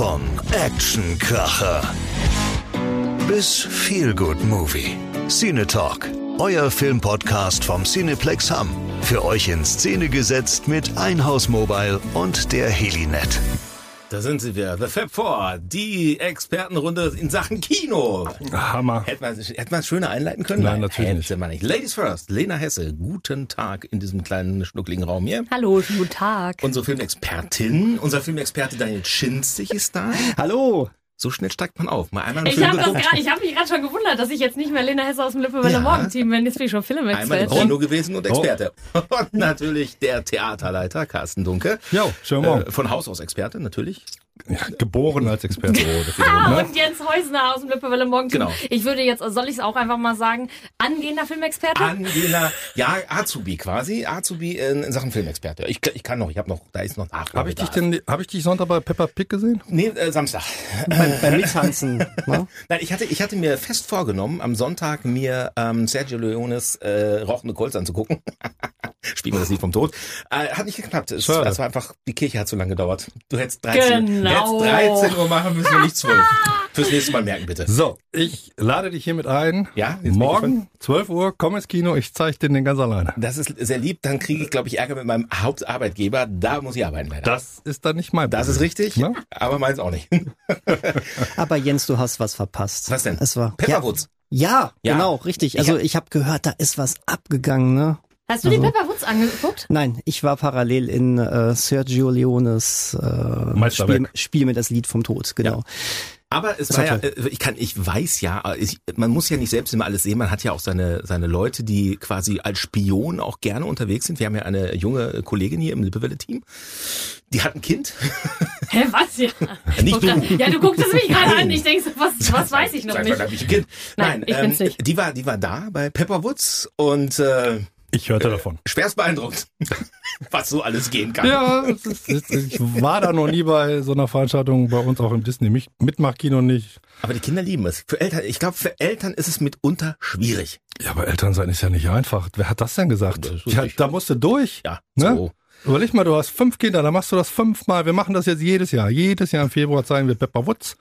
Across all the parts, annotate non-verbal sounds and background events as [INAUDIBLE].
Von Actionkracher bis Feelgood Movie. Cine Talk, euer Filmpodcast vom Cineplex Hamm. Für euch in Szene gesetzt mit Einhaus Mobile und der Helinet. Da sind sie wieder. The Fab Four, die Expertenrunde in Sachen Kino. Hammer. Hätte man, hätte man es schöner einleiten können? Nein, natürlich hätte man nicht. Ladies first, Lena Hesse, guten Tag in diesem kleinen schnuckligen Raum hier. Hallo, schönen guten Tag. Unsere Filmexpertin, unser Filmexperte Daniel Schinzig ist da. Hallo. So schnell steigt man auf. Mal einmal Ich Film habe hab mich gerade schon gewundert, dass ich jetzt nicht mehr Lena Hesse aus dem Lippe Ja. Morgen-Team bin. Jetzt bin ich schon einmal im Filmexperte. Kino gewesen und Experte. [LAUGHS] Und natürlich der Theaterleiter Carsten Dunke. Jo, schönen Morgen. Äh, von Haus aus Experte, natürlich. Ja, geboren als Experte. [LAUGHS] Ah, und Jens Heusner aus dem Lippe Morgen-Team. Genau. Ich würde jetzt, soll ich es auch einfach mal sagen, angehender Filmexperte? Angela, ja, Azubi quasi. Azubi in, in Sachen Filmexperte. Ich, ich kann noch, ich habe noch, da ist noch Nachfrage. Habe ich dich denn, habe ich dich Sonntag bei Peppa Pig gesehen? Nee, äh, Samstag. beim Mittanzen. [LAUGHS] ne? Nein, ich hatte, ich hatte mir fest vorgenommen, am Sonntag mir ähm, Sergio Leones äh, Rauchende Colts anzugucken. Spielen wir das Lied vom Tod. Äh, hat nicht geklappt. Es war einfach, die Kirche hat zu lange gedauert. Du hättest 13, Genau. Du hättest 13 Uhr machen müssen und nicht 12. [LAUGHS] Fürs nächste Mal merken, bitte. So, ich lade dich hiermit ein. Ja, jetzt Morgen, 12 Uhr, komm ins Kino, ich zeige dir den ganz alleine. Das ist sehr lieb, dann kriege ich, glaube ich, Ärger mit meinem Hauptarbeitgeber. Da muss ich arbeiten, leider. Das ist dann nicht mein Das Problem. ist richtig, Ne? aber meins auch nicht. [LAUGHS] Aber Jens, du hast was verpasst. Was denn? Es war Pepperwoods. Ja, Ja. genau, richtig. Ich Also hab- ich habe gehört, da ist was abgegangen, ne? Hast du die Pepper Woods angeguckt? Nein, ich war parallel in äh, Sergio Leones äh. Spiel, Spiel mit das Lied vom Tod, genau. Aber es Das war ja, äh, ich kann, ich weiß ja, ich, man muss ja nicht selbst immer alles sehen. Man hat ja auch seine seine Leute, die quasi als Spion auch gerne unterwegs sind. Wir haben ja eine junge Kollegin hier im Lippewelle-Team. Die hat ein Kind. Hä, was? Ja, [LAUGHS] Nicht du. ja du guckst es mich gerade Nein. an. Ich denke, so, was, was weiß ich noch nicht. da hab ich ein Kind. Nein, ich bin's nicht. Die war, die war da bei Pepperwoods und äh, Ich hörte davon. schwerst beeindruckt, [LAUGHS] was so alles gehen kann. Ja, ist, ich war da noch nie bei so einer Veranstaltung, bei uns auch im Disney Mich- Mitmachkino nicht. Aber die Kinder lieben es. Für Eltern, ich glaube, für Eltern ist es mitunter schwierig. Ja, aber Eltern sein ist ja nicht einfach. Wer hat das denn gesagt? Das Ja, da musst du durch. Ja, Ne? so. Überleg mal, du hast fünf Kinder, dann machst du das fünfmal. Wir machen das jetzt jedes Jahr. Jedes Jahr im Februar zeigen wir Pepper Woods.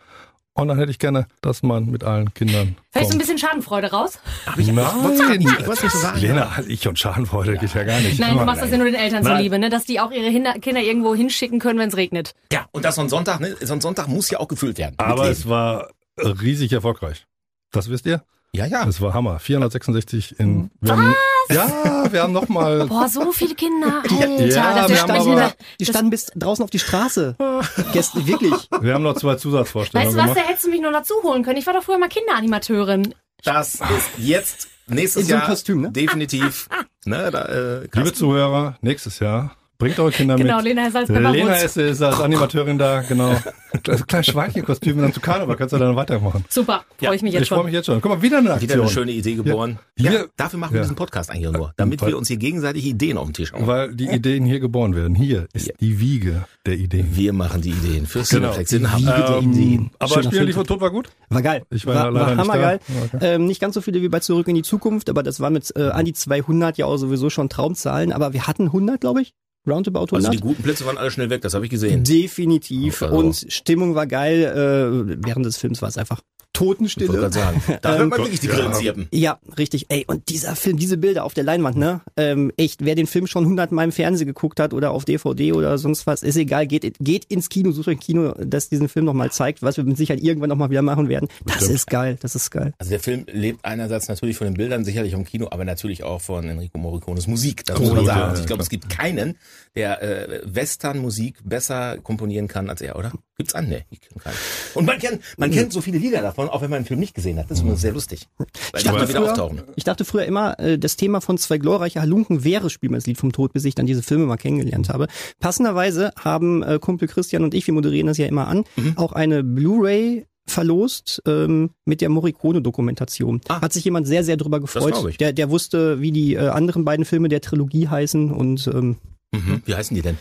Und dann hätte ich gerne, dass man mit allen Kindern. Vielleicht so ein bisschen Schadenfreude raus? Aber ich, Nein. sagen, ich so sagen. Lena, ich und Schadenfreude geht ja gar nicht. Nein, du machst das ja nur den Eltern Nein. zuliebe, ne? dass die auch ihre Kinder, irgendwo hinschicken können, wenn es regnet. Ja, und das so ein Sonntag, ne? So ein Sonntag muss ja auch gefüllt werden. Aber es war riesig erfolgreich. Das wisst ihr? Ja, ja. Es war Hammer. 466 in. Wir haben, ja, wir haben nochmal. [LAUGHS] Boah, so viele Kinder. Alter, Ja, das wir haben aber-. Die standen bis draußen auf die Straße. [LAUGHS] Gestern, wirklich. Wir haben noch zwei Weißt Zusatzvorstellungen du was, da gemacht. hättest du mich noch dazu holen können. Ich war doch früher mal Kinderanimateurin. Das ist jetzt nächstes In so einem Jahr Kostüm, ne? definitiv. ne, da, äh, Liebe Zuhörer, nächstes Jahr bringt eure Kinder Genau, mit. Lena ist als Pepper Lena ist, ist als Animateurin da, genau. [LAUGHS] Das kleine Schweinchenkostüm und dann zu Karneval kannst du dann weitermachen. Super, freue ich mich jetzt ich freue schon. mich jetzt schon. Guck mal, wieder eine Aktion. wieder eine schöne Idee geboren. Ja, Hier- dafür machen wir Ja. diesen Podcast eigentlich nur, damit Weil- wir uns hier gegenseitig Ideen auf den Tisch hauen. Weil die Ideen hier geboren werden. Hier ist Ja. die Wiege der Ideen. Wir machen die Ideen fürs Genau. In Hamburg. Wiege der Ähm, Ideen. aber Spiel die von Tod war gut? War geil. Ich war war, leider war nicht da. hammergeil. Okay. Ähm, nicht ganz so viele wie bei Zurück in die Zukunft, aber das war mit äh, an die 200 ja auch sowieso schon Traumzahlen. Aber wir hatten 100, glaube ich. Roundabout 100. Also die guten Plätze waren alle schnell weg, das habe ich gesehen. Definitiv. Also- Und Stimmung war geil. Äh, während des Films war es einfach Totenstille. sagen. Da hört man wirklich die ja. Grillen zirpen. Ja, richtig. Ey, und dieser Film, diese Bilder auf der Leinwand, ne? Ähm, echt, wer den Film schon hundertmal im Fernsehen geguckt hat oder auf DVD oder sonst was, ist egal. Geht, geht ins Kino, sucht euch ein Kino, das diesen Film nochmal zeigt, was wir mit Sicherheit irgendwann nochmal wieder machen werden. Das Bestimmt. ist geil, das ist geil. Also der Film lebt einerseits natürlich von den Bildern, sicherlich im Kino, aber natürlich auch von Enrico Morricones Musik. Das muss man sagen. ja, ich glaube, es gibt keinen, der äh, Western-Musik besser komponieren kann als er, oder? Gibt's an? Nee, ich kenn keinen. Und man kennt, man kennt so viele Lieder davon, auch wenn man den Film nicht gesehen hat. Das ist immer sehr lustig. Weil die dachte immer wieder früher- auftauchen. Ich dachte früher immer, äh, das Thema von zwei glorreiche Halunken wäre Spiel das Lied vom Tod, bis ich dann diese Filme mal kennengelernt habe. Passenderweise haben äh, Kumpel Christian und ich, wir moderieren das ja immer an, Mhm. auch eine Blu-ray verlost ähm, mit der Morricone-Dokumentation. Ah. Hat sich jemand sehr, sehr drüber gefreut. ich. Der, der wusste, wie die äh, anderen beiden Filme der Trilogie heißen und ähm, Mhm. Wie heißen die denn?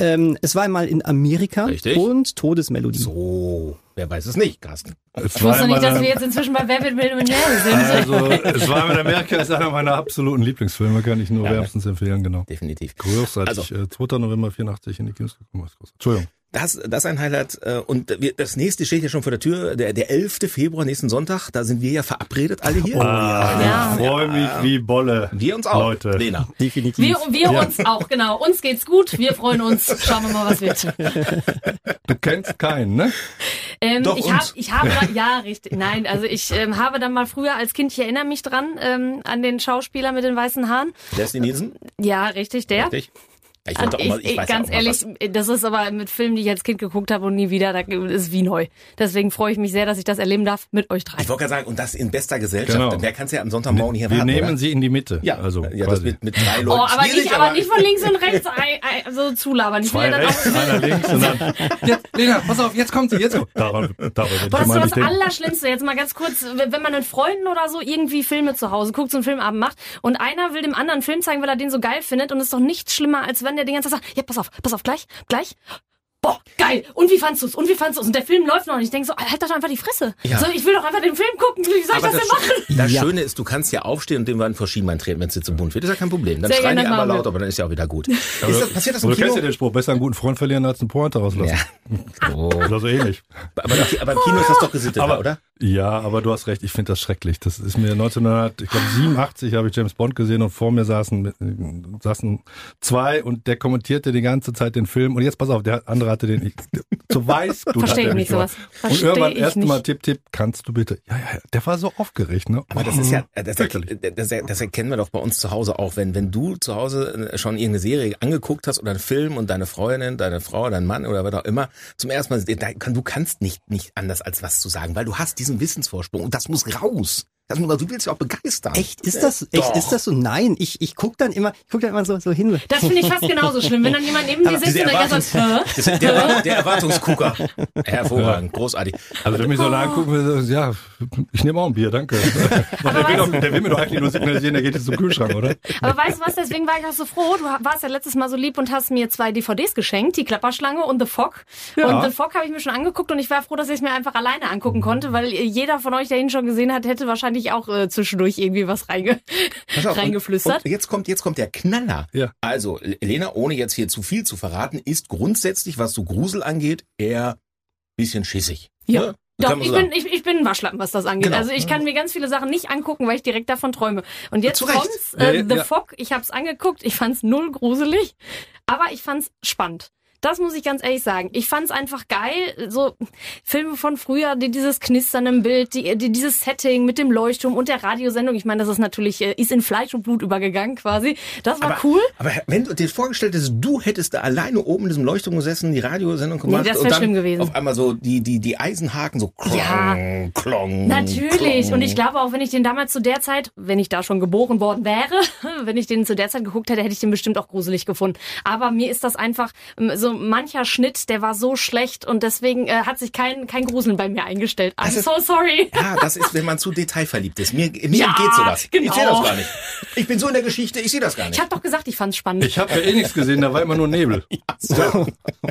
ähm, es war einmal in Amerika Richtig. und Todesmelodie. So, wer weiß es nicht, Carsten. Es Ich wusste nicht, dass wir jetzt inzwischen bei Wer wird Millionär sind. Also, es war mit Amerika ist einer meiner absoluten Lieblingsfilme, kann ich nur Ja, wärmstens empfehlen, genau. Definitiv. Großartig. Also- äh, 2. November 84 in die Kinos gekommen. Entschuldigung. Das, das ist ein Highlight. äh, Und wir, das nächste steht ja schon vor der Tür. Der, der 11. Februar, nächsten Sonntag. Da sind wir ja verabredet, alle hier. Ah, Ja. Ich freue mich wie Bolle. Wir uns auch, Leute. Lena. Definitiv. Wir, wir uns auch, genau. Uns geht's gut. Wir freuen uns. Schauen wir mal, was wird. Du kennst keinen, ne? Ähm, Doch, ich uns. habe, ich habe, ja, richtig. Nein, also ich ähm, habe dann mal früher als Kind, ich erinnere mich dran, ähm, an den Schauspieler mit den weißen Haaren. Leslie Nielsen? Ja, richtig, der. Richtig? Ja, Ich, auch ich, mal, ich, ich, weiß ja ganz auch mal ehrlich, was. das ist aber mit Filmen, die ich als Kind geguckt habe und nie wieder, da ist wie neu. Deswegen freue ich mich sehr, dass ich das erleben darf mit euch drei. Ich wollte gerade sagen, und das in bester Gesellschaft. Genau. Wer kann es ja am Sonntagmorgen hier Wir warten, nehmen oder? sie in die Mitte. Ja, also ja das mit, mit drei Leuten. Oh, aber nicht, aber nicht von links und rechts [LAUGHS] so zulabern. Ich will ja dann auch, einer links und dann. [LAUGHS] Jetzt, Lena, pass auf, jetzt kommt sie, jetzt kommt. Daran, daran das ist das Allerschlimmste. Jetzt mal ganz kurz, wenn man mit Freunden oder so irgendwie Filme zu Hause guckt, so einen Filmabend macht und einer will dem anderen einen Film zeigen, weil er den so geil findet und es ist doch nichts schlimmer, als wenn der die ganze Zeit sagt, ja, pass auf, pass auf, gleich, gleich. Boah, geil. Und wie fandst du's? Und wie fandst du's? Und der Film läuft noch und ich denke so, halt doch einfach die Fresse. Ja. So, ich will doch einfach den Film gucken. Wie soll ich Aber das denn machen? das Ja. Schöne ist, du kannst ja aufstehen und dem dann vor Schienbein treten, wenn es dir zu bunt wird. ist ja kein Problem. Dann Sehr schreien die gerne, einmal laut, aber dann ist ja auch wieder gut. [LAUGHS] Ist das, passiert das im Aber du kennst ja Kino? den Spruch, besser einen guten Freund verlieren als einen Pointer rauslassen. Ja. Oh. [LAUGHS] Oder so ähnlich. Aber, im- aber im Kino ist das doch gesittet, Aber- oder? Ja, aber du hast recht, ich finde das schrecklich. Das ist mir 1987 habe ich James Bond gesehen und vor mir saßen, mit- saßen zwei und der kommentierte die ganze Zeit den Film und jetzt pass auf, der andere hatte den, ich, so weiß, du Verstehe ich nicht sowas. Und irgendwann erst nicht. mal Tipp, Tipp, kannst du bitte, ja, ja, ja, der war so aufgeregt, ne? Aber das ist ja, das, Fürchterlich. das, das erkennen wir doch bei uns zu Hause auch. Wenn, wenn du zu Hause schon irgendeine Serie angeguckt hast oder einen Film und deine Freundin, deine Frau, dein Mann oder was auch immer zum ersten Mal, du kannst nicht, nicht anders als was zu sagen, weil du hast diesen Wissensvorsprung und das muss raus. Das muss, du willst ja auch begeistern. Echt? Ist das, echt, Doch. ist das so? Nein, ich, ich guck dann immer, ich guck dann immer so, so hin. Das finde ich fast genauso schlimm, wenn dann jemand neben dir sitzt und dann sagt, hä? Der, der Erwartungsgucker. [LAUGHS] Hervorragend, großartig. Also wenn mich so Oh. so, ja, ich nehme auch ein Bier, danke. der, will doch, der will mir doch eigentlich nur signalisieren, der geht jetzt zum Kühlschrank, oder? Aber weißt du was, deswegen war ich auch so froh. Du warst ja letztes Mal so lieb und hast mir zwei DVDs geschenkt, die Klapperschlange und The Fog. Ja. Und The Fog habe ich mir schon angeguckt und ich war froh, dass ich es mir einfach alleine angucken konnte, weil jeder von euch, der ihn schon gesehen hat, hätte wahrscheinlich auch äh, zwischendurch irgendwie was reinge auf, reingeflüstert. Und jetzt kommt, jetzt kommt der Knaller. Ja. Also, Lena, ohne jetzt hier zu viel zu verraten, ist grundsätzlich, was so Grusel angeht, eher bisschen schissig. Ja. Ne? Doch, ich bin, ich, ich bin ein Waschlappen, was das angeht. Genau. Also ich kann mir ganz viele Sachen nicht angucken, weil ich direkt davon träume. Und jetzt Recht. kommt's, Ja, äh, ja, The ja. Fog, ich hab's angeguckt, ich fand's null gruselig, aber ich fand's spannend. Das muss ich ganz ehrlich sagen. Ich fand's einfach geil, so Filme von früher, die dieses Knistern im Bild, die, die dieses Setting mit dem Leuchtturm und der Radiosendung. Ich meine, das ist natürlich äh, ist in Fleisch und Blut übergegangen quasi. Das war aber, cool. Aber wenn du dir vorgestellt hättest, du hättest da alleine oben in diesem Leuchtturm gesessen, die Radiosendung gemacht das wär und dann schlimm gewesen. auf einmal so die, die, die Eisenhaken so klong, Ja. klong, Natürlich. klong. Und ich glaube auch, wenn ich den damals zu der Zeit, wenn ich da schon geboren worden wäre, [LAUGHS] wenn ich den zu der Zeit geguckt hätte, hätte ich den bestimmt auch gruselig gefunden. Aber mir ist das einfach ähm, so mancher Schnitt, der war so schlecht und deswegen äh, hat sich kein kein Gruseln bei mir eingestellt. I'm Das ist- so sorry. Ja, das ist, wenn man zu detailverliebt ist. Mir, mir Ja, entgeht sowas. genau. Ich sehe das gar nicht. Ich bin so in der Geschichte, ich sehe das gar Ich nicht. habe doch gesagt, ich fand's spannend. Ich habe ja eh nichts gesehen, da war immer nur Nebel. [LAUGHS]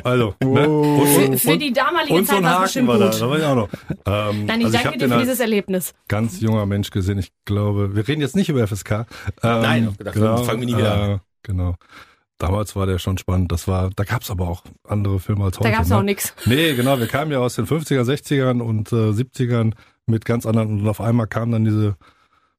Also, ne? Und, für, für die damalige und so Zeit ein war es Haken bestimmt war da, gut. da war ich auch noch. Ähm, Nein, ich also danke hab dir für als dieses Erlebnis. ganz junger Mensch gesehen. Ich glaube, wir reden jetzt nicht über FSK. Ähm, Nein, gedacht, fangen wir nie wieder an. Äh, genau. Damals war der schon spannend. Das war, da gab's aber auch andere Filme als heute. Da gab's ne? auch nix. Nee, genau. Wir kamen ja aus den 50er, 60ern und äh, 70ern mit ganz anderen und auf einmal kamen dann diese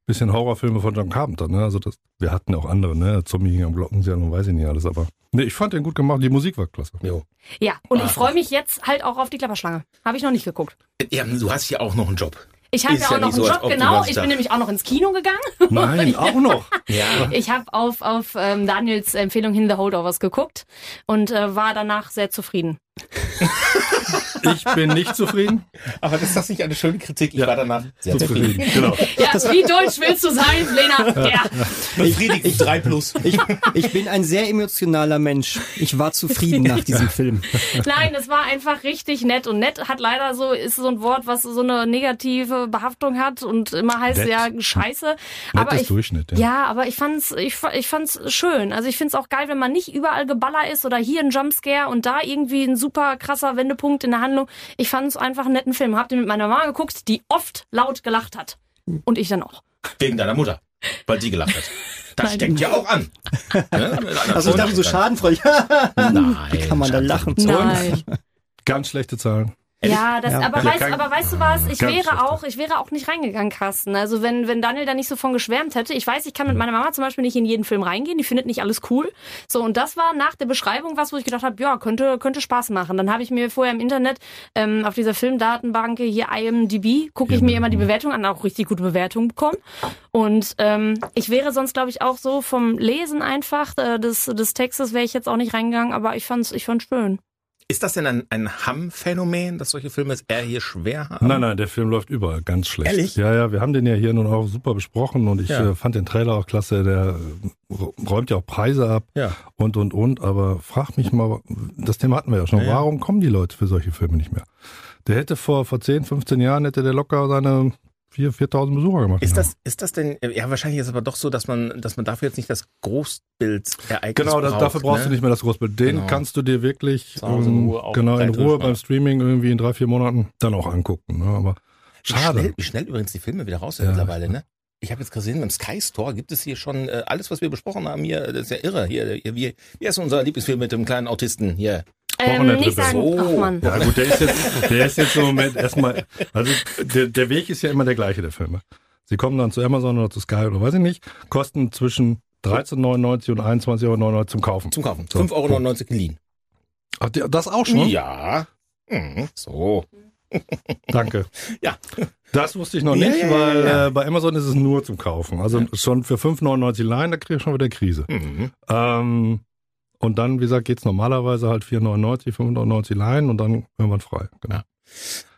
bisschen Horrorfilme von John Carpenter. Ne? Also das, wir hatten ja auch andere, ne? Zombie hing am Glockenseil und weiß ich nicht alles, aber nee, ich fand den gut gemacht. Die Musik war klasse. Jo. Ja, und ich freue mich jetzt halt auch auf die Klapperschlange. Habe ich noch nicht geguckt. Ja, du hast ja auch noch einen Job. Ich habe ja auch ja noch einen so, Job, genau. Ich bin nämlich auch noch ins Kino gegangen. [LAUGHS] Nein, auch noch. [LAUGHS] Ja. Ich habe auf, auf ähm, Daniels Empfehlung hin The Holdovers geguckt und äh, war danach sehr zufrieden. [LAUGHS] Ich bin nicht zufrieden. Aber ist das nicht eine schöne Kritik? Ich war danach sehr Zufrieden, [LAUGHS] genau. Ja, wie deutsch willst du sein, Lena? Ja. Befriedigt 3 plus. Ich, ich bin ein sehr emotionaler Mensch. Ich war zufrieden nach diesem Film. Nein, es war einfach richtig nett und nett hat leider so ist so ein Wort, was so eine negative Behaftung hat und immer heißt Nett. ja Scheiße. Aber ich, Durchschnitt, ja. ja, aber ich fand's, ich, ich fand's schön. Also ich find's auch geil, wenn man nicht überall Geballer ist oder hier ein Jumpscare und da irgendwie ein super krasser Wendepunkt in der Handlung. Ich fand's einfach einen netten Film. Hab den mit meiner Mama geguckt, die oft laut gelacht hat. Und ich dann auch. Wegen deiner Mutter. Weil die gelacht hat. Das steckt ja auch an. Ne? [LAUGHS] Also ich dachte so schadenfreudig. [LAUGHS] Nein. Wie kann man da lachen? Nein. [LAUGHS] Ganz schlechte Zahlen. Ja, das, Ja. aber, Ja, weißt, aber weißt du was? Ich wäre auch, ich wäre auch nicht reingegangen, Carsten. Also wenn, wenn Daniel da nicht so von geschwärmt hätte. Ich weiß, ich kann mit meiner Mama zum Beispiel nicht in jeden Film reingehen. Die findet nicht alles cool. So, und das war nach der Beschreibung was, wo ich gedacht habe, ja, könnte, könnte Spaß machen. Dann habe ich mir vorher im Internet ähm, auf dieser Filmdatenbank hier IMDb, gucke ich mir immer die Bewertung an, auch richtig gute Bewertungen bekommen. Und ähm, ich wäre sonst, glaube ich, auch so vom Lesen einfach äh, des, des Textes wäre ich jetzt auch nicht reingegangen, aber ich fand's, ich fand's schön. Ist das denn ein, ein Hamm-Phänomen, dass solche Filme es eher hier schwer haben? Nein, nein, der Film läuft überall ganz schlecht. Ehrlich? Ja, ja, wir haben den ja hier nun auch super besprochen und ich Ja. äh, fand den Trailer auch klasse. Der äh, räumt ja auch Preise ab Ja. und, und, und. Aber frag mich mal, das Thema hatten wir ja schon. Ja, ja. Warum kommen die Leute für solche Filme nicht mehr? Der hätte vor, vor 10, 15 Jahren hätte der locker seine 4.000, 4.000 Besucher gemacht. Ist das, ist das denn, ja, wahrscheinlich ist es aber doch so, dass man, dass man dafür jetzt nicht das Großbildereignis Genau, das, braucht, dafür brauchst ne? du nicht mehr das Großbild. Den Genau. kannst du dir wirklich Zu Hause in ähm, Ruhe genau in Ruhe beim Streaming irgendwie in drei, vier Monaten dann auch angucken. Ne? Aber Wie schade. schnell, wie schnell übrigens die Filme wieder raus sind Ja. mittlerweile, ne? Ich habe jetzt gesehen, beim Sky Store gibt es hier schon äh, alles, was wir besprochen haben hier. Das ist ja irre. Hier, hier wie, wie heißt unser Lieblingsfilm mit dem kleinen Autisten hier? Ähm, nicht sagen, So. ach man. Ja gut, der ist jetzt, der ist jetzt im Moment erstmal, also der, der Weg ist ja immer der gleiche der Filme. Sie kommen dann zu Amazon oder zu Sky oder weiß ich nicht, kosten zwischen 13,99 und 21,99 Euro zum Kaufen. Zum Kaufen. So. 5,99 Euro geliehen. Ach, der- das auch schon? Ja. Mhm. So. [LAUGHS] Danke. Ja. Das wusste ich noch nicht, ja, ja, weil ja. Äh, bei Amazon ist es nur zum Kaufen. Also schon für 5,99 Leihen, da kriege ich schon wieder Krise. Mhm. Ähm, und dann, wie gesagt, geht's normalerweise halt 4,99, 5,99 Leihen und dann irgendwann frei. Genau. Ja.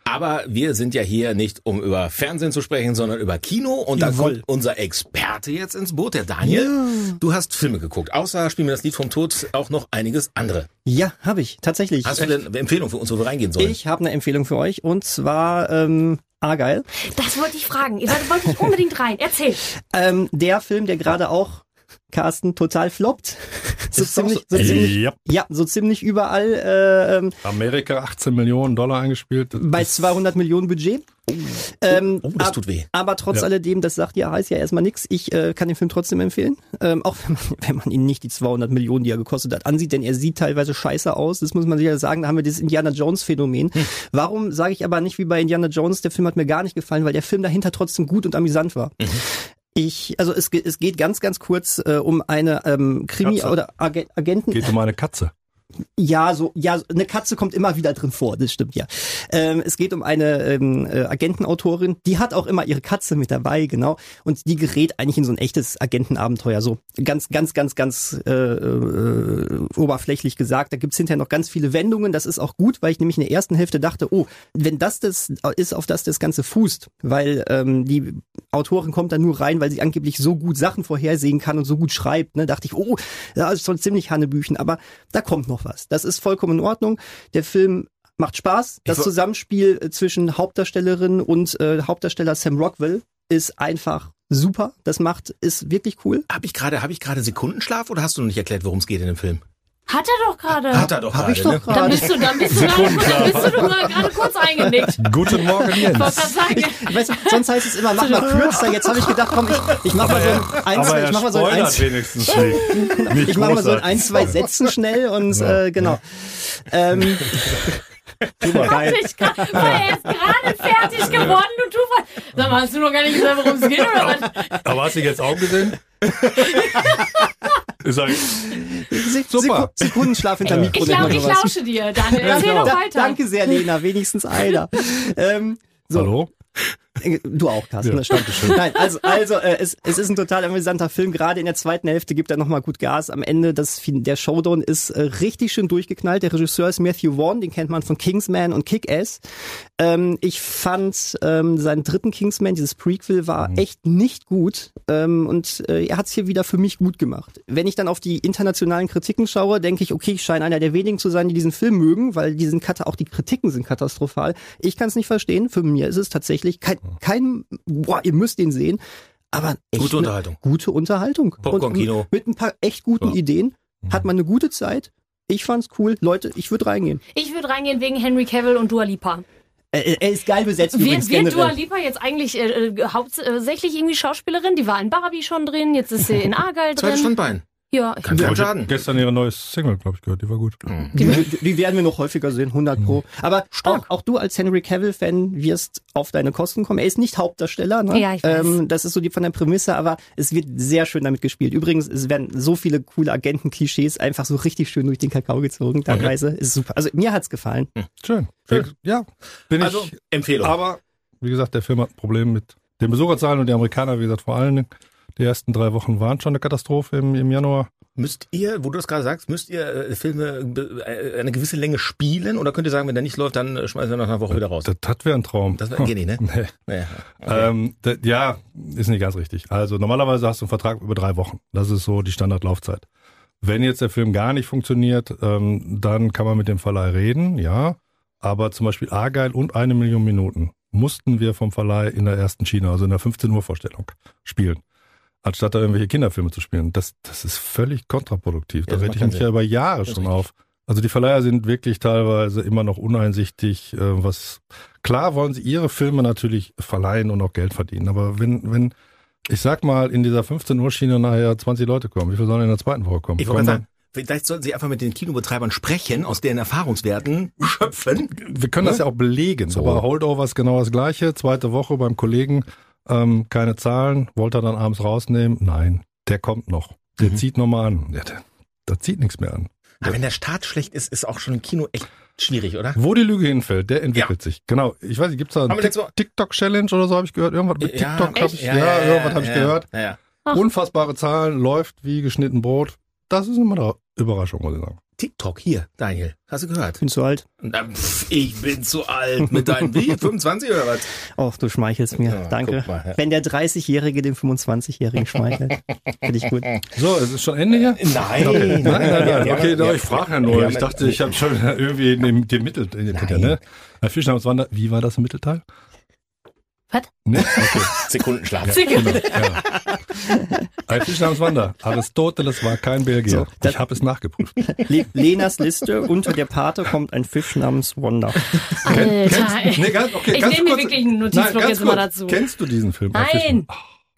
Aber wir sind ja hier nicht, um über Fernsehen zu sprechen, sondern über Kino. Und da Jawohl. kommt unser Experte jetzt ins Boot, der Daniel. Du hast Filme geguckt. Außer Spiel mir das Lied vom Tod auch noch einiges andere. Ja, habe ich, tatsächlich. Hast du denn eine Empfehlung für uns, wo wir reingehen sollen? Ich habe eine Empfehlung für euch und zwar ähm, Argyle. Das wollte ich fragen. Da wollte ich unbedingt rein. Erzähl. Ähm, der Film, der gerade auch Carsten total floppt. So ziemlich, so- so ziemlich, Ja. ja, so ziemlich überall äh, ähm, Amerika 18 Millionen Dollar eingespielt. Bei ist- 200 Millionen Budget. Ähm, oh, das ab- tut weh. Aber trotz Ja. alledem, das sagt ja, heißt ja erstmal nichts. Ich äh, kann den Film trotzdem empfehlen. Ähm, auch wenn man, [LAUGHS] wenn man ihn nicht die 200 Millionen, die er gekostet hat, ansieht, denn er sieht teilweise scheiße aus. Das muss man sich ja sagen. Da haben wir dieses Indiana Jones Phänomen. Hm. Warum sage ich aber nicht wie bei Indiana Jones, der Film hat mir gar nicht gefallen, weil der Film dahinter trotzdem gut und amüsant war. Mhm. Ich, also es, es geht ganz, ganz kurz äh, um eine ähm, Krimi Katze. oder Ag Agenten. geht um eine Katze. Ja, so, ja, eine Katze kommt immer wieder drin vor, das stimmt ja. Ähm, es geht um eine ähm, äh, Agentenautorin, die hat auch immer ihre Katze mit dabei, genau. Und die gerät eigentlich in so ein echtes Agentenabenteuer, so ganz, ganz, ganz, ganz äh, äh, oberflächlich gesagt. Da gibt's hinterher noch ganz viele Wendungen, das ist auch gut, weil ich nämlich in der ersten Hälfte dachte, oh, wenn das das ist, auf das das Ganze fußt, weil ähm, die Autorin kommt da nur rein, weil sie angeblich so gut Sachen vorhersehen kann und so gut schreibt, ne, dachte ich, oh, das ist schon ziemlich Hannebüchen, aber da kommt noch was. Das ist vollkommen in Ordnung. Der Film macht Spaß. Das Zusammenspiel äh, zwischen Hauptdarstellerin und äh, Hauptdarsteller Sam Rockwell ist einfach super. Das macht, ist wirklich cool. Habe ich gerade, habe ich gerade Sekundenschlaf oder hast du noch nicht erklärt, worum es geht in dem Film? Hat er doch gerade. Hat er doch Hab gerade, ich doch ne? gerade. Dann bist du, dann bist du, gerade, dann bist du doch mal gerade kurz eingenickt. Guten Morgen, Ich Jens. sagen, Ich weiß, sonst heißt es immer, mach mal kürzer. Jetzt habe ich gedacht, komm, ich, ich mach mal so ein, ein Aber zwei, ich mach mal so ein, [LAUGHS] nicht ich mach mal so ein, ein zwei Sätzen schnell und äh, genau. Ähm, [LAUGHS] Super geil. ich grad, er erst gerade fertig geworden, du Tufel. Sag mal, hast du noch gar nicht gesagt, worum es geht, oder was? Aber hast du jetzt auch gesehen? [LAUGHS] sag, Super. Seku- Sekundenschlaf hinter Mikro. Ich, lau, ich lausche dir, Daniel. Erzähl Ja, doch weiter. Danke sehr, Lena. Wenigstens einer. ähm, so, hallo? Äh, Du auch, Carsten, Ja, das stimmt. [LAUGHS] Nein, also, also äh, es, es ist ein total amüsanter Film. Gerade in der zweiten Hälfte gibt er nochmal gut Gas. Am Ende, das, der Showdown ist äh, richtig schön durchgeknallt. Der Regisseur ist Matthew Vaughn, den kennt man von Kingsman und Kick-Ass. Ähm, ich fand ähm, seinen dritten Kingsman, dieses Prequel, war echt nicht gut. Ähm, und äh, er hat es hier wieder für mich gut gemacht. Wenn ich dann auf die internationalen Kritiken schaue, denke ich, okay, ich scheine einer der wenigen zu sein, die diesen Film mögen, weil die sind kata- auch die Kritiken sind katastrophal. Ich kann es nicht verstehen. Für mich ist es tatsächlich kein, kein boah, ihr müsst den sehen. Aber echt Gute eine Unterhaltung. Gute Unterhaltung. Popcorn-Kino. Und Mit ein paar echt guten Ja. Ideen. Hat man eine gute Zeit. Ich fand's cool. Leute, ich würde reingehen. Ich würde reingehen wegen Henry Cavill und Dua Lipa. Er, ist geil besetzt Wird, übrigens wird Dua. Lipa jetzt eigentlich äh, äh, hauptsächlich irgendwie Schauspielerin? Die war in Barbie schon drin, jetzt ist sie in Argyle drin. Standbein. Ja, ich Kann habe Schaden. gestern ihre neue Single, glaube ich, gehört. Die war gut. Die, die werden wir noch häufiger sehen, 100 pro. Aber auch, auch du als Henry Cavill-Fan wirst auf deine Kosten kommen. Er ist nicht Hauptdarsteller, ne? Ja, ich weiß. Ähm, das ist so die von der Prämisse, aber es wird sehr schön damit gespielt. Übrigens, es werden so viele coole Agenten-Klischees einfach so richtig schön durch den Kakao gezogen. Teilweise ist super. Also mir hat's gefallen. Schön. Schön. Ja, bin Also, ich. Empfehlung. Aber, wie gesagt, der Film hat ein Problem mit den Besucherzahlen und die Amerikaner, wie gesagt, vor allen Dingen. Die ersten drei Wochen waren schon eine Katastrophe im, im Januar. Müsst ihr, wo du das gerade sagst, müsst ihr äh, Filme äh, eine gewisse Länge spielen oder könnt ihr sagen, wenn der nicht läuft, dann äh, schmeißen wir nach einer Woche wieder raus? Das, das wäre ein Traum. Das geht nicht, ne? [LAUGHS] Nee. Ja, okay. Ähm, d- ja, ist nicht ganz richtig. Also normalerweise hast du einen Vertrag über drei Wochen. Das ist so die Standardlaufzeit. Wenn jetzt der Film gar nicht funktioniert, ähm, dann kann man mit dem Verleih reden, ja. Aber zum Beispiel Argyle und eine Million Minuten mussten wir vom Verleih in der ersten Schiene, also in der 15 Uhr Vorstellung, spielen. Anstatt da irgendwelche Kinderfilme zu spielen. Das, das ist völlig kontraproduktiv. Ja, Da rede ich mich ja über Jahre schon richtig. auf. Also die Verleiher sind wirklich teilweise immer noch uneinsichtig, äh, was klar wollen sie ihre Filme natürlich verleihen und auch Geld verdienen. Aber wenn, wenn, ich sag mal, in dieser 15 Uhr Schiene nachher 20 Leute kommen, wie viel sollen in der zweiten Woche kommen? Ich wollte sagen, vielleicht sollten Sie einfach mit den Kinobetreibern sprechen, aus deren Erfahrungswerten schöpfen. Wir können das ja auch belegen, So. aber Holdover ist genau das gleiche. Zweite Woche beim Kollegen, ähm, keine Zahlen, wollte er dann abends rausnehmen? Nein, der kommt noch. Der Mhm. zieht nochmal an. Ja, der, der zieht nichts mehr an. Aber wenn der Start schlecht ist, ist auch schon im Kino echt schwierig, oder? Wo die Lüge hinfällt, der entwickelt sich. Genau. Ich weiß nicht, gibt's da eine TikTok-Challenge oder so, habe ich gehört? Irgendwas mit TikTok, habe ich, ja, irgendwas habe ich ja, gehört. Ja, ja. Unfassbare Zahlen, läuft wie geschnitten Brot. Das ist immer eine Überraschung, muss ich sagen. TikTok, hier, Daniel, hast du gehört? Bin zu alt. Na, pff, Ich bin zu alt mit deinen, wie, [LAUGHS] 25 oder was? Och, du schmeichelst mir. Ja, Danke. mal, ja. Wenn der 30-Jährige dem 25-Jährigen schmeichelt. Finde ich gut. So, es ist schon Ende hier? Nein, Okay, nein, nein, nein. Ja, Okay, doch, ich frage ja nur. Ich dachte, ich habe schon [LAUGHS] irgendwie den, den Mittel, den, Nein. ne? Herr Fischner, was war da, wie war das im Mittelteil? Was? Ne? Okay. [LAUGHS] Sekundenschlaf. ja. Herr Fischner namens Wander. Aristoteles war kein Belgier. So, ich habe es nachgeprüft. Le Lenas Liste, unter der Pate kommt ein Fisch namens Wanda. Alter. Nee, ganz, okay, Ich nehme mir wirklich einen Notizblock jetzt kurz. dazu. Kennst du diesen Film? Nein. Fischner?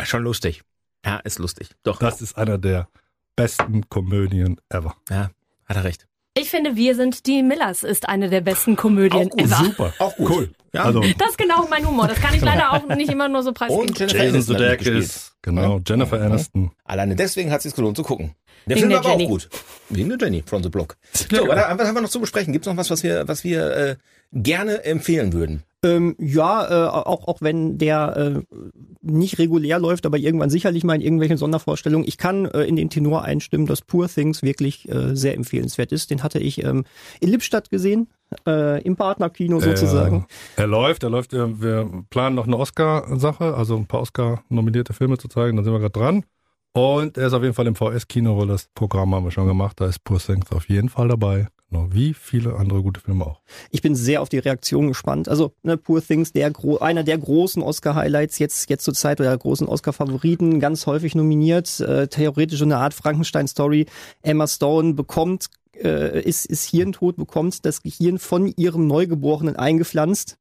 Schon lustig. Ja, ist lustig. Doch. Das ist einer der besten Komödien ever. Ja, hat er recht. Ich finde, Wir sind die Millers ist eine der besten Komödien Auch gut. ever. Super. Auch gut. Cool. Ja. Also, Das ist genau mein Humor. Das kann ich leider auch nicht immer nur so preisgeben. Und Jennifer Jason. Sudeikis, genau, Jennifer Aniston. Alleine deswegen hat es sich gelohnt zu gucken. Der Wegen Film war aber auch Jenny. gut. Wegen der Jenny from the Block. [LAUGHS] So, was, was haben wir noch zu besprechen? Gibt es noch was, was wir, was wir äh, gerne empfehlen würden? Ähm, ja, äh, auch, auch wenn der äh, nicht regulär läuft, aber irgendwann sicherlich mal in irgendwelchen Sondervorstellungen. Ich kann äh, in den Tenor einstimmen, dass Poor Things wirklich äh, sehr empfehlenswert ist. Den hatte ich ähm, in Lippstadt gesehen, äh, im Partnerkino sozusagen. Äh, er läuft, er läuft. äh, Wir planen noch eine Oscar-Sache, also ein paar Oscar-nominierte Filme zu zeigen. Da sind wir gerade dran. Und er ist auf jeden Fall im VS-Kino, weil das Programm haben wir schon gemacht. Da ist Poor Things auf jeden Fall dabei. Genau, wie viele andere gute Filme auch. Ich bin sehr auf die Reaktion gespannt. Also ne, Poor Things, der einer der großen Oscar-Highlights jetzt jetzt zur Zeit oder der großen Oscar-Favoriten, ganz häufig nominiert. Äh, theoretisch eine Art Frankenstein-Story. Emma Stone bekommt äh, ist, ist Hirntod, bekommt das Gehirn von ihrem Neugeborenen eingepflanzt,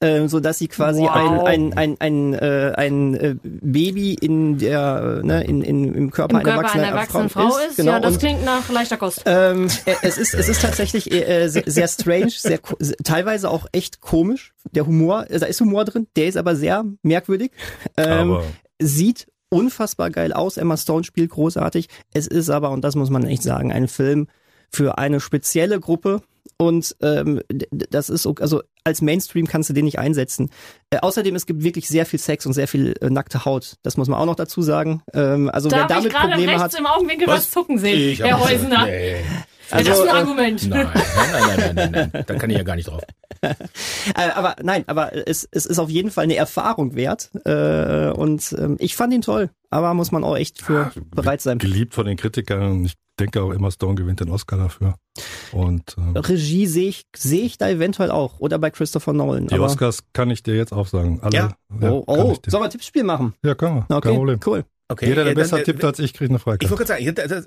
äh, so dass sie quasi Wow. ein ein ein ein, äh, ein äh, Baby in der äh, ne, in, in im Körper, Im einer, Körper erwachsenen, einer erwachsenen Frau ist. Genau, ja, das und- klingt nach leichter Kost. ähm, äh, es ist es ist tatsächlich äh, sehr, sehr strange, sehr teilweise auch echt komisch. Der Humor, da ist Humor drin, der ist aber sehr merkwürdig. Ähm, Aber sieht unfassbar geil aus. Emma Stone spielt großartig. Es ist aber und das muss man echt sagen, ein Film für eine spezielle Gruppe. Und ähm, das ist also als Mainstream kannst du den nicht einsetzen. Äh, außerdem es gibt wirklich sehr viel Sex und sehr viel äh, nackte Haut. Das muss man auch noch dazu sagen. Ähm, also Da wer habe ich damit gerade Probleme rechts hat, im Augenwinkel was, zucken sehen, Ich Herr Häusner. Nee. Also, das ist ein äh, Argument. Nein, nein, nein, nein, nein, nein, nein. Da kann ich ja gar nicht drauf. [LAUGHS] Äh, aber nein, aber es, es ist auf jeden Fall eine Erfahrung wert. Äh, und ähm, ich fand ihn toll, aber muss man auch echt für bereit sein. geliebt von den Kritikern. Ich denke auch Emma Stone gewinnt den Oscar dafür. Und äh, Regie sehe ich, sehe ich da eventuell auch. Oder bei Christopher Nolan. die aber, Oscars kann ich dir jetzt auch sagen. Alle, Ja? oh, kann oh ich dir. sollen wir ein Tippspiel machen? Ja, können wir. Okay, Kein Problem. cool. Okay. Jeder, der äh, dann, besser äh, tippt als ich, kriegt eine Ich Freikarte. wollte gerade sagen, das,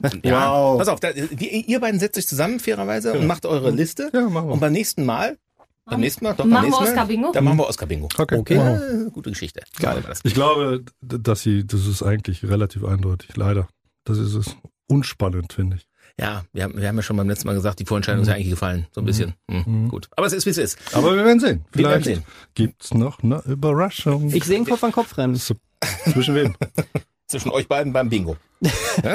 das, ja, Wow. pass auf, da, wir, ihr beiden setzt euch zusammen fairerweise und macht eure Liste. Ja, machen wir. Und beim nächsten Mal, beim nächsten Mal, doch, beim Machen wir Oscar-Bingo? Dann machen wir Oscar-Bingo. Okay, Okay. Ja, gute Geschichte. Geil. Ich glaube, dass sie, das ist eigentlich relativ eindeutig, leider. Das ist es. Unspannend, finde ich. Ja, wir haben, wir haben ja schon beim letzten Mal gesagt, die Vorentscheidung ist ja eigentlich gefallen. So ein bisschen. Hm, Gut. Aber es ist, wie es ist. Aber wir werden sehen. Wir werden Vielleicht sehen. gibt's noch eine Überraschung. Ich sehe ein Kopf an Kopf rennen. So, Zwischen wem? [LAUGHS] Zwischen euch beiden beim Bingo. [LAUGHS]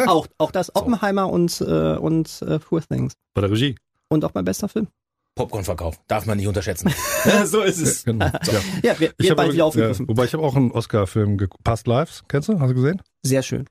Auch, auch das Oppenheimer und, äh, und äh, Poor Things. Bei der Regie. Und auch mein bester Film. Popcornverkauf. Darf man nicht unterschätzen. [LAUGHS] so ist es. Genau. Ja. Ja, wir, Ich wir aber- wieder aufgegriffen. Ja, wobei ich habe auch einen Oscar-Film geguckt. Past Lives, kennst du? Hast du gesehen? Sehr schön.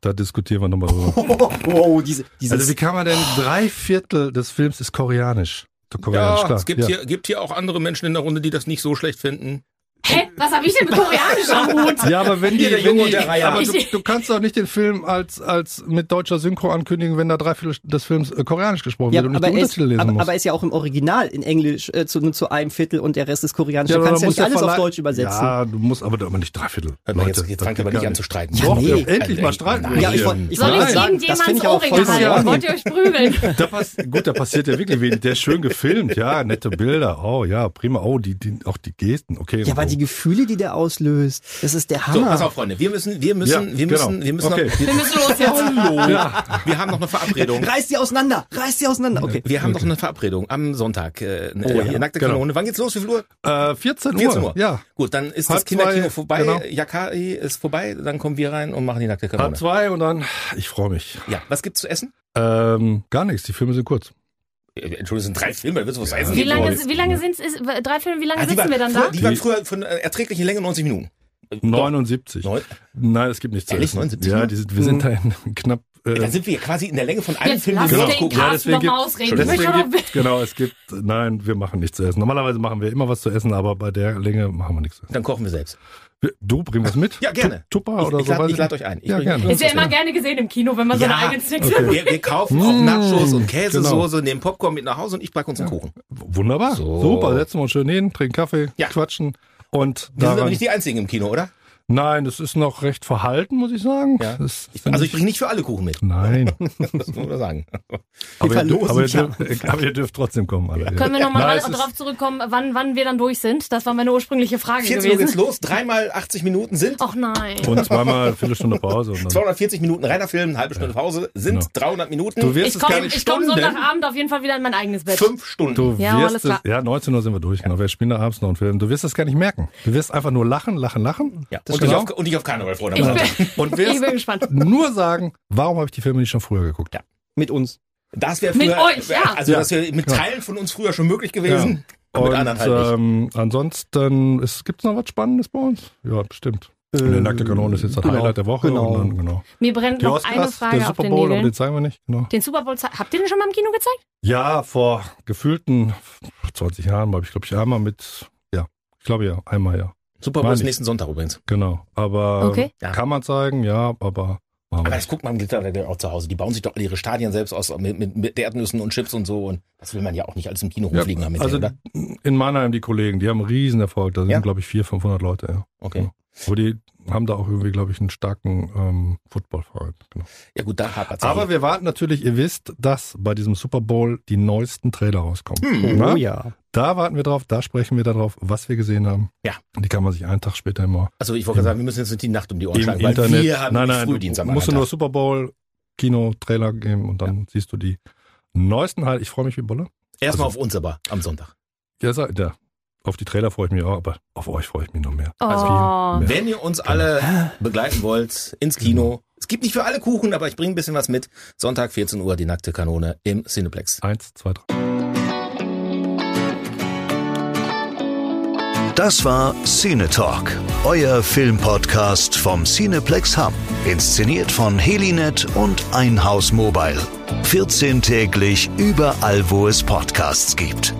Da diskutieren wir nochmal drüber. [LAUGHS] wow, diese, dieses, Also wie kann man denn drei Viertel des Films ist koreanisch? Koreanisch, Ja, klar. es gibt, ja. hier, gibt hier auch andere Menschen in der Runde, die das nicht so schlecht finden. Hä? Was habe ich denn mit Koreanisch am [LAUGHS] Hut? Ja, aber wenn die, Hier der wenn Junge die und der Reiher. aber du, du kannst doch nicht den Film als als mit deutscher Synchro ankündigen, wenn da drei Viertel des Films äh, koreanisch gesprochen ja, wird und nicht aber, die er ist, Untertitel lesen aber, musst. aber er ist ja auch im Original in Englisch äh, zu, nur zu einem Viertel und der Rest ist koreanisch. Ja, du kannst ja nicht alles auf Deutsch übersetzen. Ja, du musst aber, aber nicht drei Viertel. Leute, jetzt, jetzt fangt aber nicht an zu streiten. Ja, Doch, nee. endlich mal streiten. Nein. Ja, ich wollte ich Soll ich sagen, das irgendjemands Ohrringe halten? Wollt ihr euch prügeln? [LAUGHS] Da, pass, gut, da passiert ja wirklich wenig. Der ist schön gefilmt, ja, nette Bilder. Oh ja, prima. Oh, die, die, auch die Gesten, okay. Ja, aber. Die Gefühle, die der auslöst, das ist der So, Hammer. pass auf, Freunde. Wir müssen, wir müssen, Ja, wir müssen, genau. wir müssen Okay. noch, Wir müssen los jetzt. Hallo. Wir haben noch eine Verabredung. Reiß die auseinander, reiß die auseinander. Okay. Wir haben noch eine Verabredung am Sonntag. Äh, Oh, ja. hier, nackte Genau. Kanone. Wann geht's los? Wie viel Uhr? Äh, 14 Uhr. 14 Uhr. Ja. Gut, dann ist Halb das Kinderkino zwei, vorbei. genau. Yakai ist vorbei. Dann kommen wir rein und machen die nackte Kanone. Halb zwei und dann, ich freue mich. Ja, was gibt's zu essen? Ähm, gar nichts, die Filme sind kurz. Äh, Entschuldigung, es sind drei Filme. Willst du was essen? Wie lange, wie lange sind es? Drei Filme, wie lange Ah, sitzen waren wir dann früher, da? Die waren früher von äh, erträglichen Länge 90 Minuten. Äh, 79. Neun- Nein, es gibt nichts zu Ehrlich? essen. 79 Ja, Minuten? die sind, wir sind da in knapp. Äh, Dann sind wir quasi in der Länge von einem Jetzt Film, lass den wir Genau. den gucken. Ja, deswegen noch mal gibt- ausreden. Deswegen gibt, genau, es gibt, nein, wir machen nichts zu essen. Normalerweise machen wir immer was zu essen, aber bei der Länge machen wir nichts zu essen. Dann kochen wir selbst. Du bring was mit? Ja, gerne. Tu- Tupper Ich, oder ich so? lade weiß ich lad nicht. euch ein. Ich Ja, gerne. Ist ja immer gerne gesehen im Kino, wenn man Ja, seine eigenen Snacks okay. Wir, wir kaufen auch Mm, Nachos und Käsesoße, nehmen Popcorn mit nach Hause und ich backe uns einen Kuchen. Wunderbar. So. Super, setzen wir uns schön hin, trinken Kaffee, Ja. quatschen. Und Wir sind aber nicht die Einzigen im Kino, oder? Nein, das ist noch recht verhalten, muss ich sagen. Ja. Das Ich, also ich bringe nicht für alle Kuchen mit. Nein, [LAUGHS] Das muss man sagen. aber ihr, verlosen aber, ihr dürft, aber ihr dürft trotzdem kommen. Alle. Können wir nochmal darauf zurückkommen, wann, wann wir dann durch sind? Das war meine ursprüngliche Frage 14 Uhr geht's gewesen. los, dreimal 80 Minuten sind Ach nein. Und zweimal eine Viertelstunde Pause. Und dann, 240 Minuten reiner Film, eine halbe Stunde Pause, sind Genau. 300 Minuten. du wirst Ich es gar komme nicht ich komm Stunden. Sonntagabend auf jeden Fall wieder in mein eigenes Bett. Fünf Stunden. Du Ja, alles wirst klar. es, ja, 19 Uhr sind wir durch, genau. Wir spielen da abends noch einen Film. Du wirst es gar nicht merken. Du wirst einfach nur lachen, lachen, lachen. ja. Das und, genau. auf, und dich auf Karneval freuen. Ich bin. Und ich wirst bin gespannt. nur sagen, warum habe ich die Filme nicht schon früher geguckt? Ja. Mit uns. Das wäre Mit euch, ja. also Ja. das wäre mit Ja. Teilen von uns früher schon möglich gewesen. Und Mit anderen halt nicht. ähm, ansonsten, es gibt noch was Spannendes bei uns? Ja, bestimmt. Äh, der nackte Kanone ist jetzt das genau, Highlight der Woche. genau. Und dann, genau. Mir brennt Die noch Oscars, eine Frage der auf Super den Bowl, aber Nägeln. den zeigen wir nicht. Genau. Den Super Bowl, habt ihr den schon mal im Kino gezeigt? Ja, vor gefühlten 20 Jahren habe ich, glaube ich, einmal mit, ja, ich glaube ja, einmal ja. Super Bowl ist nächsten Sonntag übrigens. Genau. Aber Okay. Ja. kann man zeigen, ja, aber Aber das guckt man im Glitterwerk auch zu Hause. Die bauen sich doch alle ihre Stadien selbst aus mit, mit, mit Erdnüssen und Chips und so. Und das will man ja auch nicht alles im Kino Ja, rumfliegen haben. mit also oder? in Mannheim die Kollegen, die haben einen riesen Erfolg. Da sind, Ja? glaube ich, 400, 500 Leute. Ja. Okay. Aber die haben da auch irgendwie, glaube ich, einen starken ähm, Footballverein. Genau. Ja gut, da hapert's Aber ja. wir warten natürlich, ihr wisst, dass bei diesem Super Bowl die neuesten Trailer rauskommen. Hm. Oh ja. Da warten wir drauf, da sprechen wir darauf, was wir gesehen haben. Ja. Die kann man sich einen Tag später immer Also ich wollte gerade sagen, wir müssen jetzt nicht die Nacht um die Ohren schlagen, weil Internet. wir haben nein, nicht nein, Frühdienst du am musst du nur. Super Bowl Kino Trailer geben und dann siehst du die neuesten halt. Ich freue mich wie Bolle. Erstmal auf uns aber am Sonntag. Ja, sag- ja, auf die Trailer freue ich mich auch, aber auf euch freue ich mich noch mehr. Oh. Also mehr. Wenn ihr uns alle begleiten wollt ins Kino, es gibt nicht für alle Kuchen, aber ich bringe ein bisschen was mit. Sonntag 14 Uhr die nackte Kanone im Cineplex. Eins, zwei, drei. Das war Cine Talk, euer Filmpodcast vom Cineplex Hub. Inszeniert von Helinet und Einhaus Mobile. 14 täglich überall, wo es Podcasts gibt.